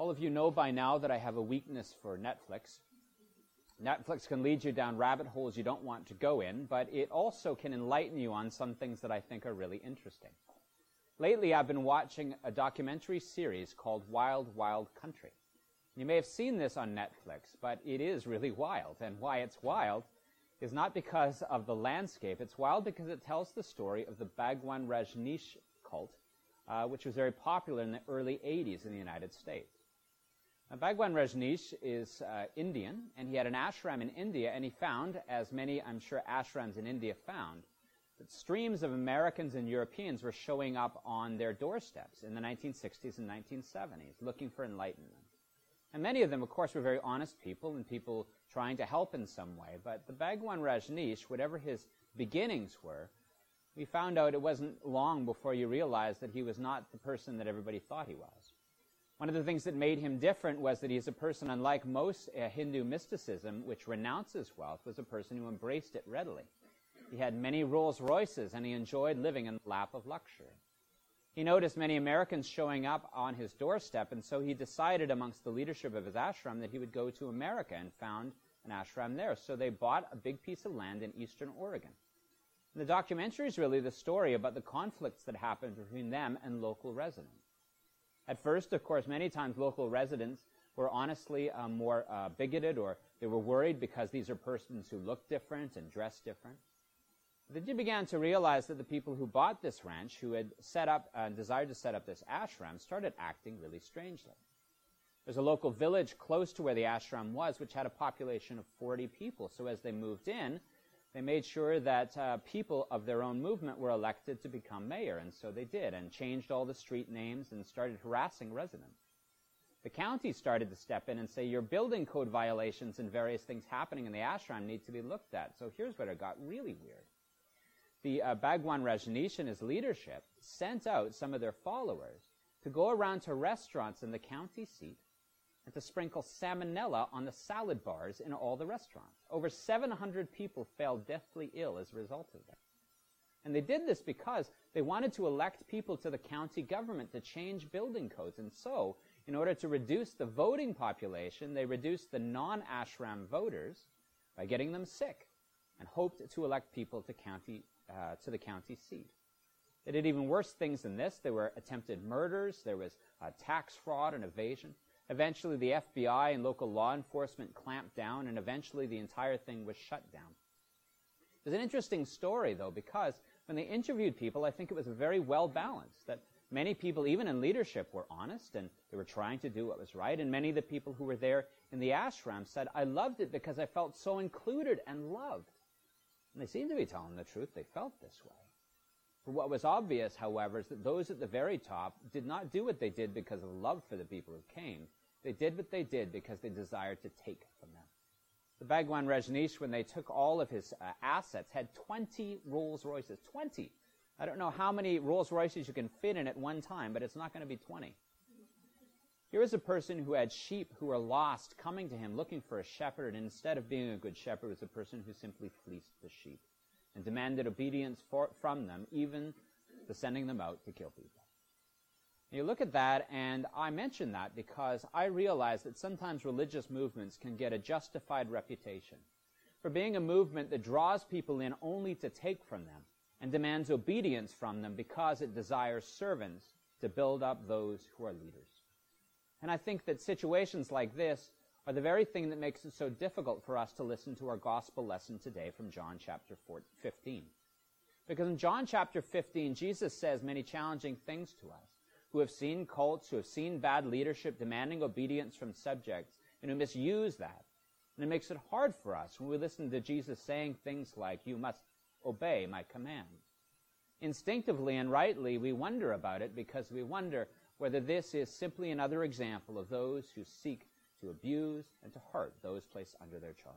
All of you know by now that I have a weakness for Netflix. Netflix can lead you down rabbit holes you don't want to go in, but it also can enlighten you on some things that I think are really interesting. Lately, I've been watching a documentary series called Wild Wild Country. You may have seen this on Netflix, but it is really wild. And why it's wild is not because of the landscape. It's wild because it tells the story of the Bhagwan Rajneesh cult, uh, which was very popular in the early 80s in the United States. Bhagwan Rajneesh is uh, Indian, and he had an ashram in India, and he found, as many, I'm sure, ashrams in India found, that streams of Americans and Europeans were showing up on their doorsteps in the 1960s and 1970s, looking for enlightenment. And many of them, of course, were very honest people and people trying to help in some way. But the Bhagwan Rajneesh, whatever his beginnings were, we found out it wasn't long before you realized that he was not the person that everybody thought he was. One of the things that made him different was that he's a person, unlike most uh, Hindu mysticism, which renounces wealth, was a person who embraced it readily. He had many Rolls Royces and he enjoyed living in the lap of luxury. He noticed many Americans showing up on his doorstep, and so he decided amongst the leadership of his ashram that he would go to America and found an ashram there. So they bought a big piece of land in eastern Oregon. And the documentary is really the story about the conflicts that happened between them and local residents. At first, of course, many times local residents were honestly uh, more uh, bigoted or they were worried because these are persons who look different and dress different. Then you began to realize that the people who bought this ranch, who had set up and uh, desired to set up this ashram, started acting really strangely. There's a local village close to where the ashram was, which had a population of 40 people. So as they moved in, they made sure that uh, people of their own movement were elected to become mayor, and so they did, and changed all the street names and started harassing residents. The county started to step in and say, your building code violations and various things happening in the ashram need to be looked at. So here's where it got really weird the uh, Bhagwan Rajneesh and his leadership sent out some of their followers to go around to restaurants in the county seat and to sprinkle salmonella on the salad bars in all the restaurants. Over 700 people fell deathly ill as a result of that. And they did this because they wanted to elect people to the county government to change building codes. And so, in order to reduce the voting population, they reduced the non-ashram voters by getting them sick and hoped to elect people to county uh, to the county seat. They did even worse things than this. There were attempted murders, there was uh, tax fraud and evasion. Eventually, the FBI and local law enforcement clamped down, and eventually the entire thing was shut down. There's an interesting story, though, because when they interviewed people, I think it was very well balanced. That many people, even in leadership, were honest and they were trying to do what was right. And many of the people who were there in the ashram said, I loved it because I felt so included and loved. And they seemed to be telling the truth. They felt this way. But what was obvious, however, is that those at the very top did not do what they did because of love for the people who came. They did what they did because they desired to take from them. The Bhagwan Rajneesh, when they took all of his uh, assets, had 20 Rolls Royces. 20! I don't know how many Rolls Royces you can fit in at one time, but it's not going to be 20. Here is a person who had sheep who were lost coming to him looking for a shepherd, and instead of being a good shepherd, was a person who simply fleeced the sheep and demanded obedience for, from them, even to sending them out to kill people. You look at that, and I mention that because I realize that sometimes religious movements can get a justified reputation for being a movement that draws people in only to take from them and demands obedience from them because it desires servants to build up those who are leaders. And I think that situations like this are the very thing that makes it so difficult for us to listen to our gospel lesson today from John chapter 15. Because in John chapter 15, Jesus says many challenging things to us who have seen cults, who have seen bad leadership demanding obedience from subjects, and who misuse that. And it makes it hard for us when we listen to Jesus saying things like, You must obey my command. Instinctively and rightly, we wonder about it because we wonder, whether this is simply another example of those who seek to abuse and to hurt those placed under their charge.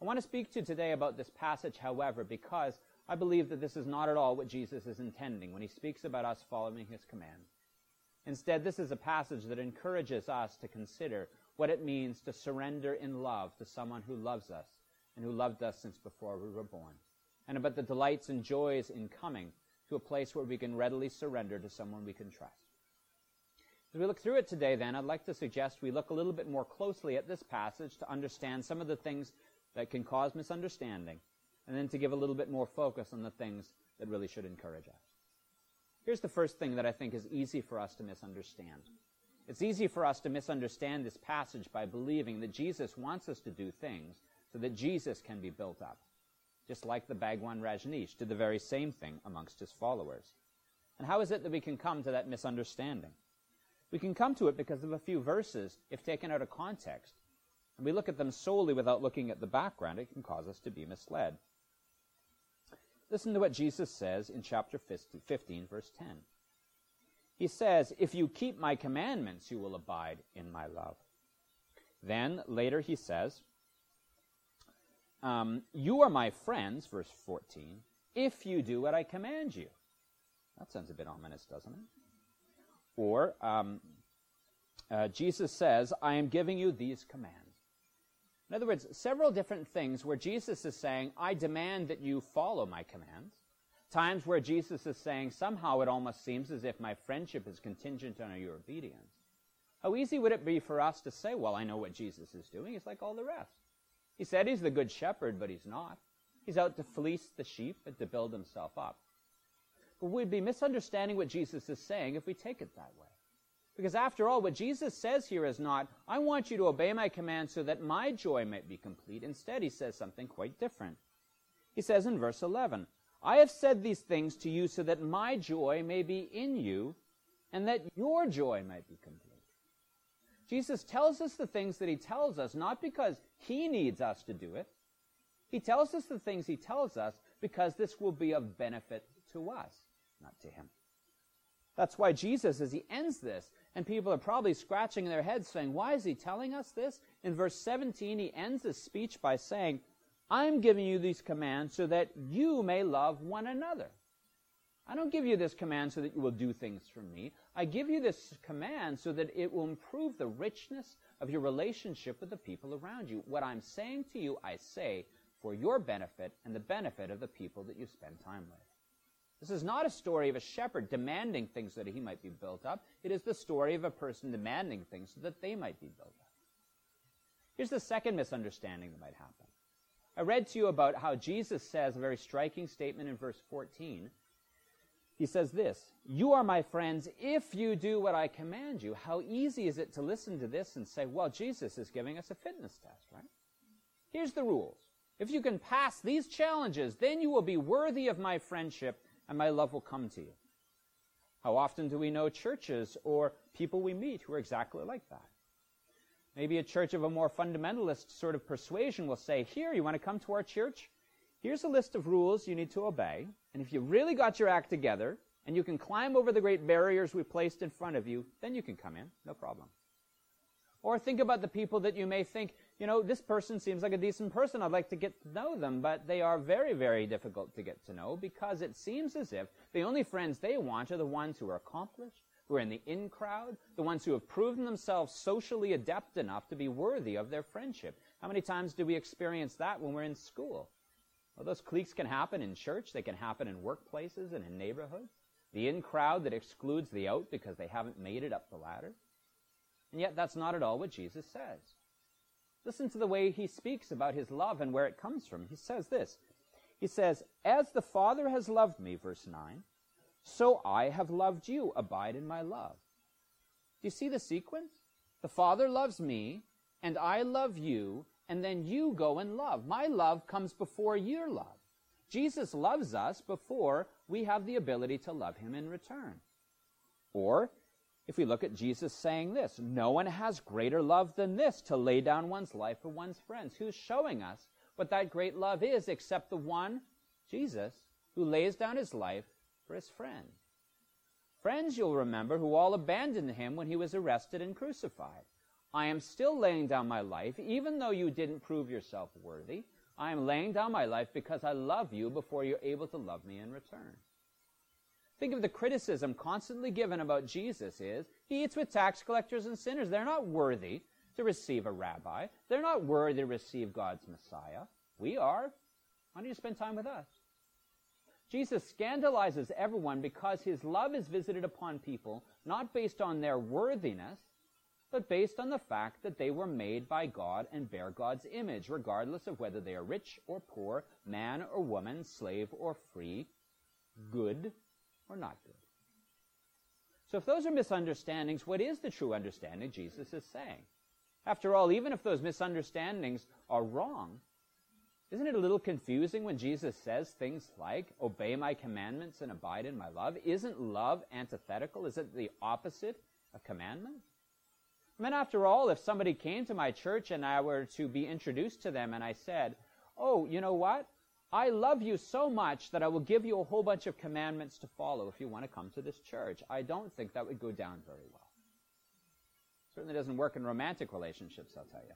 I want to speak to you today about this passage, however, because I believe that this is not at all what Jesus is intending when he speaks about us following his command. Instead, this is a passage that encourages us to consider what it means to surrender in love to someone who loves us and who loved us since before we were born, and about the delights and joys in coming to a place where we can readily surrender to someone we can trust. As we look through it today, then, I'd like to suggest we look a little bit more closely at this passage to understand some of the things that can cause misunderstanding, and then to give a little bit more focus on the things that really should encourage us. Here's the first thing that I think is easy for us to misunderstand. It's easy for us to misunderstand this passage by believing that Jesus wants us to do things so that Jesus can be built up. Just like the Bhagwan Rajneesh did the very same thing amongst his followers. And how is it that we can come to that misunderstanding? We can come to it because of a few verses, if taken out of context, and we look at them solely without looking at the background, it can cause us to be misled. Listen to what Jesus says in chapter 15, verse 10. He says, If you keep my commandments, you will abide in my love. Then later he says, um, You are my friends, verse 14, if you do what I command you. That sounds a bit ominous, doesn't it? Or um, uh, Jesus says, I am giving you these commands. In other words, several different things where Jesus is saying, I demand that you follow my commands. Times where Jesus is saying, somehow it almost seems as if my friendship is contingent on your obedience. How easy would it be for us to say, well, I know what Jesus is doing. He's like all the rest. He said he's the good shepherd, but he's not. He's out to fleece the sheep and to build himself up. But we'd be misunderstanding what Jesus is saying if we take it that way. Because after all, what Jesus says here is not, I want you to obey my command so that my joy might be complete. Instead, he says something quite different. He says in verse 11, I have said these things to you so that my joy may be in you and that your joy might be complete. Jesus tells us the things that he tells us not because he needs us to do it. He tells us the things he tells us because this will be of benefit to us, not to him. That's why Jesus, as he ends this, and people are probably scratching their heads saying, Why is he telling us this? In verse 17, he ends his speech by saying, I'm giving you these commands so that you may love one another. I don't give you this command so that you will do things for me. I give you this command so that it will improve the richness of your relationship with the people around you. What I'm saying to you, I say for your benefit and the benefit of the people that you spend time with. This is not a story of a shepherd demanding things that he might be built up. It is the story of a person demanding things so that they might be built up. Here's the second misunderstanding that might happen. I read to you about how Jesus says a very striking statement in verse 14. He says this You are my friends if you do what I command you. How easy is it to listen to this and say, Well, Jesus is giving us a fitness test, right? Here's the rules. If you can pass these challenges, then you will be worthy of my friendship and my love will come to you. How often do we know churches or people we meet who are exactly like that? Maybe a church of a more fundamentalist sort of persuasion will say, Here, you want to come to our church? Here's a list of rules you need to obey. And if you really got your act together and you can climb over the great barriers we placed in front of you, then you can come in. No problem. Or think about the people that you may think, you know, this person seems like a decent person. I'd like to get to know them, but they are very, very difficult to get to know because it seems as if the only friends they want are the ones who are accomplished, who are in the in crowd, the ones who have proven themselves socially adept enough to be worthy of their friendship. How many times do we experience that when we're in school? Well, those cliques can happen in church, they can happen in workplaces and in neighborhoods. The in crowd that excludes the out because they haven't made it up the ladder. And yet, that's not at all what Jesus says. Listen to the way he speaks about his love and where it comes from. He says this He says, As the Father has loved me, verse 9, so I have loved you. Abide in my love. Do you see the sequence? The Father loves me, and I love you, and then you go and love. My love comes before your love. Jesus loves us before we have the ability to love him in return. Or, if we look at Jesus saying this, no one has greater love than this to lay down one's life for one's friends. Who's showing us what that great love is except the one, Jesus, who lays down his life for his friends? Friends, you'll remember, who all abandoned him when he was arrested and crucified. I am still laying down my life, even though you didn't prove yourself worthy. I am laying down my life because I love you before you're able to love me in return. Think of the criticism constantly given about Jesus is he eats with tax collectors and sinners. They're not worthy to receive a rabbi. They're not worthy to receive God's Messiah. We are. Why don't you spend time with us? Jesus scandalizes everyone because his love is visited upon people not based on their worthiness, but based on the fact that they were made by God and bear God's image, regardless of whether they are rich or poor, man or woman, slave or free, good or not good. So if those are misunderstandings, what is the true understanding Jesus is saying? After all, even if those misunderstandings are wrong, isn't it a little confusing when Jesus says things like, obey my commandments and abide in my love? Isn't love antithetical? Is it the opposite of commandment? I mean, after all, if somebody came to my church and I were to be introduced to them and I said, oh, you know what? I love you so much that I will give you a whole bunch of commandments to follow if you want to come to this church. I don't think that would go down very well. Certainly doesn't work in romantic relationships, I'll tell you.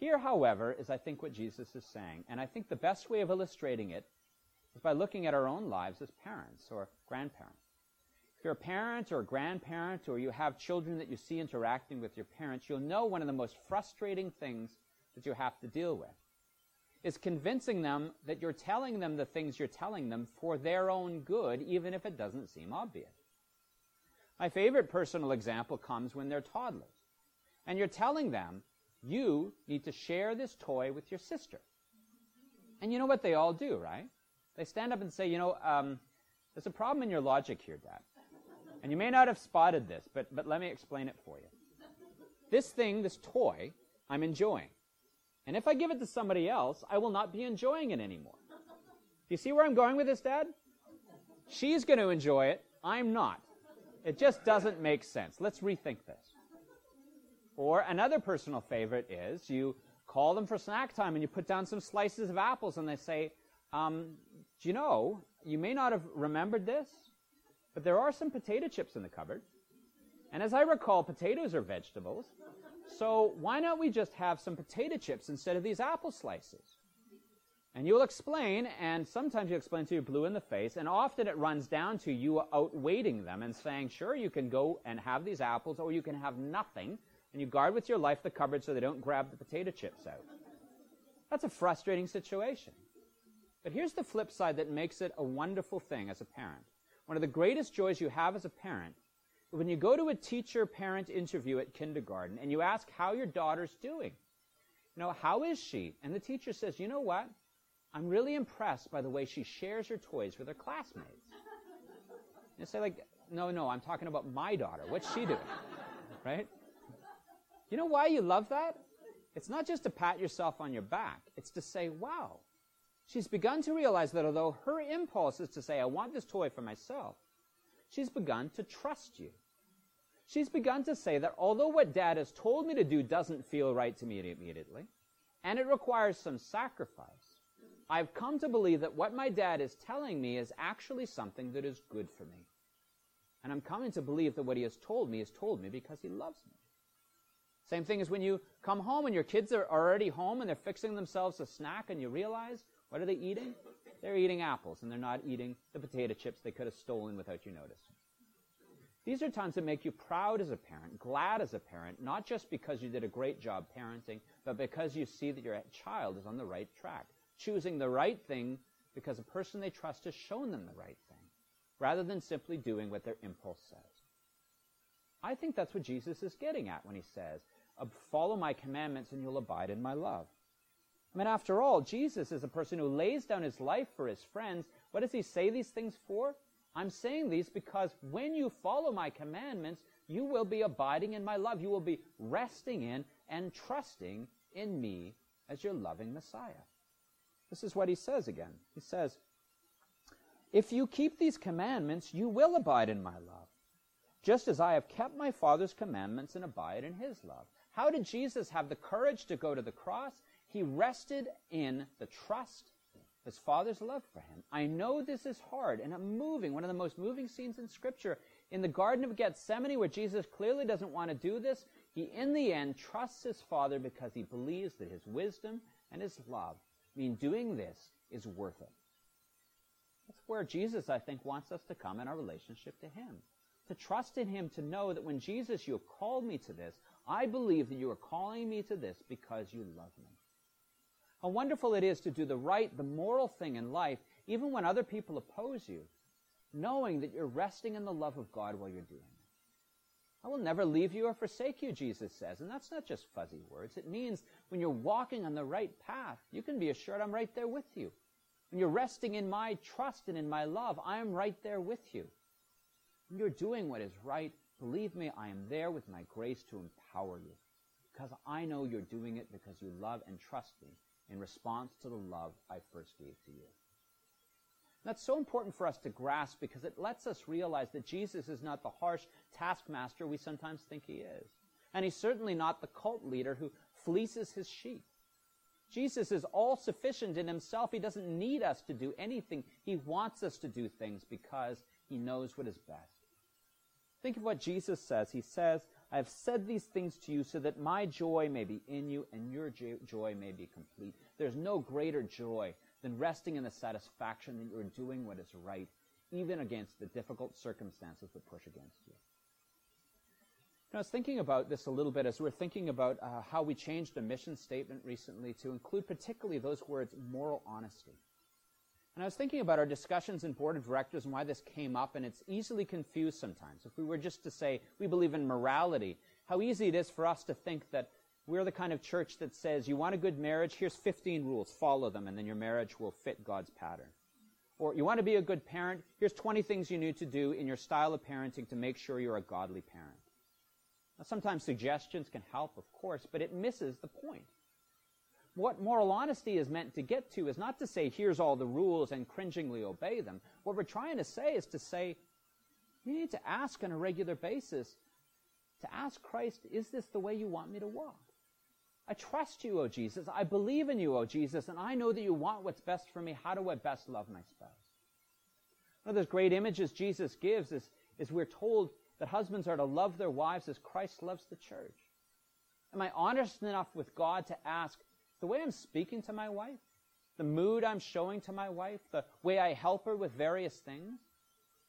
Here, however, is I think what Jesus is saying. And I think the best way of illustrating it is by looking at our own lives as parents or grandparents. If you're a parent or a grandparent or you have children that you see interacting with your parents, you'll know one of the most frustrating things that you have to deal with is convincing them that you're telling them the things you're telling them for their own good, even if it doesn't seem obvious. My favorite personal example comes when they're toddlers. And you're telling them you need to share this toy with your sister. And you know what they all do, right? They stand up and say, you know, um, there's a problem in your logic here, Dad. And you may not have spotted this, but, but let me explain it for you. This thing, this toy, I'm enjoying. And if I give it to somebody else, I will not be enjoying it anymore. Do you see where I'm going with this, Dad? She's going to enjoy it. I'm not. It just doesn't make sense. Let's rethink this. Or another personal favorite is you call them for snack time and you put down some slices of apples and they say, um, do you know, you may not have remembered this, but there are some potato chips in the cupboard. And as I recall, potatoes are vegetables. So why not we just have some potato chips instead of these apple slices? And you'll explain, and sometimes you explain to you blue in the face, and often it runs down to you outweighting them and saying, sure, you can go and have these apples, or you can have nothing, and you guard with your life the cupboard so they don't grab the potato chips out. That's a frustrating situation. But here's the flip side that makes it a wonderful thing as a parent. One of the greatest joys you have as a parent when you go to a teacher parent interview at kindergarten and you ask how your daughter's doing. You know, how is she? And the teacher says, you know what? I'm really impressed by the way she shares her toys with her classmates. You say, like, no, no, I'm talking about my daughter. What's she doing? Right? You know why you love that? It's not just to pat yourself on your back. It's to say, wow, she's begun to realize that although her impulse is to say, I want this toy for myself, she's begun to trust you. She's begun to say that although what dad has told me to do doesn't feel right to me immediately, and it requires some sacrifice, I've come to believe that what my dad is telling me is actually something that is good for me. And I'm coming to believe that what he has told me is told me because he loves me. Same thing as when you come home and your kids are already home and they're fixing themselves a snack and you realize, what are they eating? They're eating apples and they're not eating the potato chips they could have stolen without you noticing. These are times that make you proud as a parent, glad as a parent, not just because you did a great job parenting, but because you see that your child is on the right track, choosing the right thing because a person they trust has shown them the right thing, rather than simply doing what their impulse says. I think that's what Jesus is getting at when he says, follow my commandments and you'll abide in my love. I mean, after all, Jesus is a person who lays down his life for his friends. What does he say these things for? I'm saying these because when you follow my commandments, you will be abiding in my love. You will be resting in and trusting in me as your loving Messiah. This is what he says again. He says, If you keep these commandments, you will abide in my love, just as I have kept my Father's commandments and abide in his love. How did Jesus have the courage to go to the cross? He rested in the trust his Father's love for him. I know this is hard and I'm moving. One of the most moving scenes in Scripture in the Garden of Gethsemane, where Jesus clearly doesn't want to do this, he in the end trusts his Father because he believes that his wisdom and his love mean doing this is worth it. That's where Jesus, I think, wants us to come in our relationship to him. To trust in him, to know that when Jesus, you have called me to this, I believe that you are calling me to this because you love me. How wonderful it is to do the right, the moral thing in life, even when other people oppose you, knowing that you're resting in the love of God while you're doing it. I will never leave you or forsake you, Jesus says. And that's not just fuzzy words. It means when you're walking on the right path, you can be assured I'm right there with you. When you're resting in my trust and in my love, I am right there with you. When you're doing what is right, believe me, I am there with my grace to empower you. Because I know you're doing it because you love and trust me in response to the love I first gave to you. That's so important for us to grasp because it lets us realize that Jesus is not the harsh taskmaster we sometimes think he is. And he's certainly not the cult leader who fleeces his sheep. Jesus is all sufficient in himself. He doesn't need us to do anything. He wants us to do things because he knows what is best. Think of what Jesus says. He says, I have said these things to you so that my joy may be in you and your joy may be complete. There's no greater joy than resting in the satisfaction that you're doing what is right, even against the difficult circumstances that push against you. I was thinking about this a little bit as we are thinking about uh, how we changed a mission statement recently to include particularly those words, moral honesty. And I was thinking about our discussions in board of directors and why this came up, and it's easily confused sometimes. If we were just to say we believe in morality, how easy it is for us to think that we're the kind of church that says, you want a good marriage, here's 15 rules, follow them, and then your marriage will fit God's pattern. Or you want to be a good parent, here's 20 things you need to do in your style of parenting to make sure you're a godly parent. Now, sometimes suggestions can help, of course, but it misses the point. What moral honesty is meant to get to is not to say, here's all the rules and cringingly obey them. What we're trying to say is to say, you need to ask on a regular basis, to ask Christ, is this the way you want me to walk? I trust you, O Jesus. I believe in you, O Jesus, and I know that you want what's best for me. How do I best love my spouse? One of those great images Jesus gives is, is we're told that husbands are to love their wives as Christ loves the church. Am I honest enough with God to ask, the way I'm speaking to my wife, the mood I'm showing to my wife, the way I help her with various things,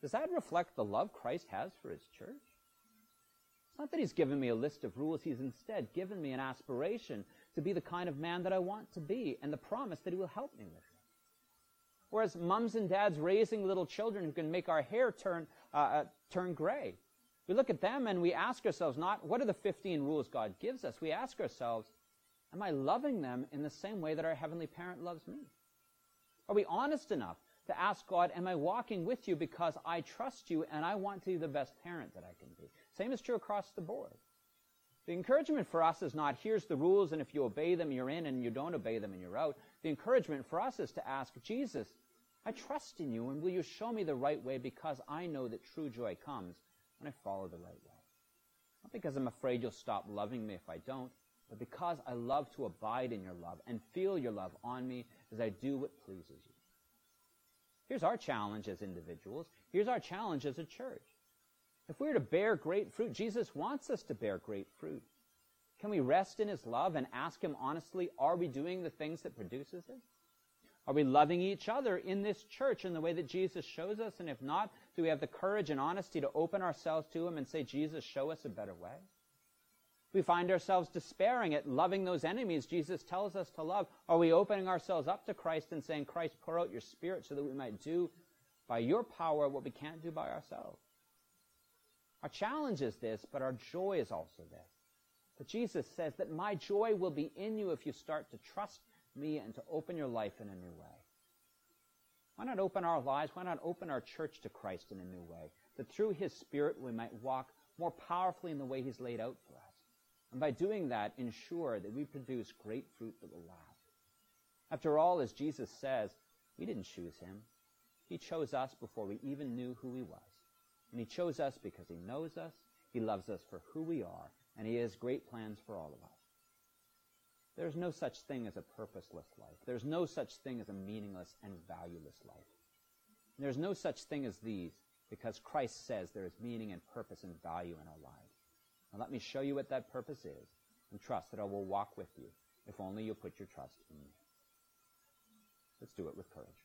does that reflect the love Christ has for his church? It's not that he's given me a list of rules. He's instead given me an aspiration to be the kind of man that I want to be and the promise that he will help me with. Whereas mums and dads raising little children who can make our hair turn, uh, uh, turn gray. We look at them and we ask ourselves not, what are the 15 rules God gives us? We ask ourselves, am I loving them in the same way that our heavenly parent loves me? Are we honest enough to ask God, am I walking with you because I trust you and I want to be the best parent that I can be? Same is true across the board. The encouragement for us is not, here's the rules, and if you obey them, you're in, and you don't obey them, and you're out. The encouragement for us is to ask, Jesus, I trust in you, and will you show me the right way because I know that true joy comes when I follow the right way. Not because I'm afraid you'll stop loving me if I don't, but because I love to abide in your love and feel your love on me as I do what pleases you. Here's our challenge as individuals. Here's our challenge as a church. If we're to bear great fruit, Jesus wants us to bear great fruit. Can we rest in his love and ask him honestly, are we doing the things that produces it? Are we loving each other in this church in the way that Jesus shows us? And if not, do we have the courage and honesty to open ourselves to him and say, Jesus, show us a better way? We find ourselves despairing at loving those enemies Jesus tells us to love, are we opening ourselves up to Christ and saying, Christ, pour out your spirit so that we might do by your power what we can't do by ourselves? Our challenge is this, but our joy is also this. But Jesus says that my joy will be in you if you start to trust me and to open your life in a new way. Why not open our lives? Why not open our church to Christ in a new way? That through his Spirit we might walk more powerfully in the way he's laid out for us. And by doing that, ensure that we produce great fruit that will last. After all, as Jesus says, we didn't choose him. He chose us before we even knew who he was. And he chose us because he knows us, he loves us for who we are, and he has great plans for all of us. There's no such thing as a purposeless life. There's no such thing as a meaningless and valueless life. And there's no such thing as these because Christ says there is meaning and purpose and value in our lives. Now let me show you what that purpose is and trust that I will walk with you if only you'll put your trust in me. Let's do it with courage.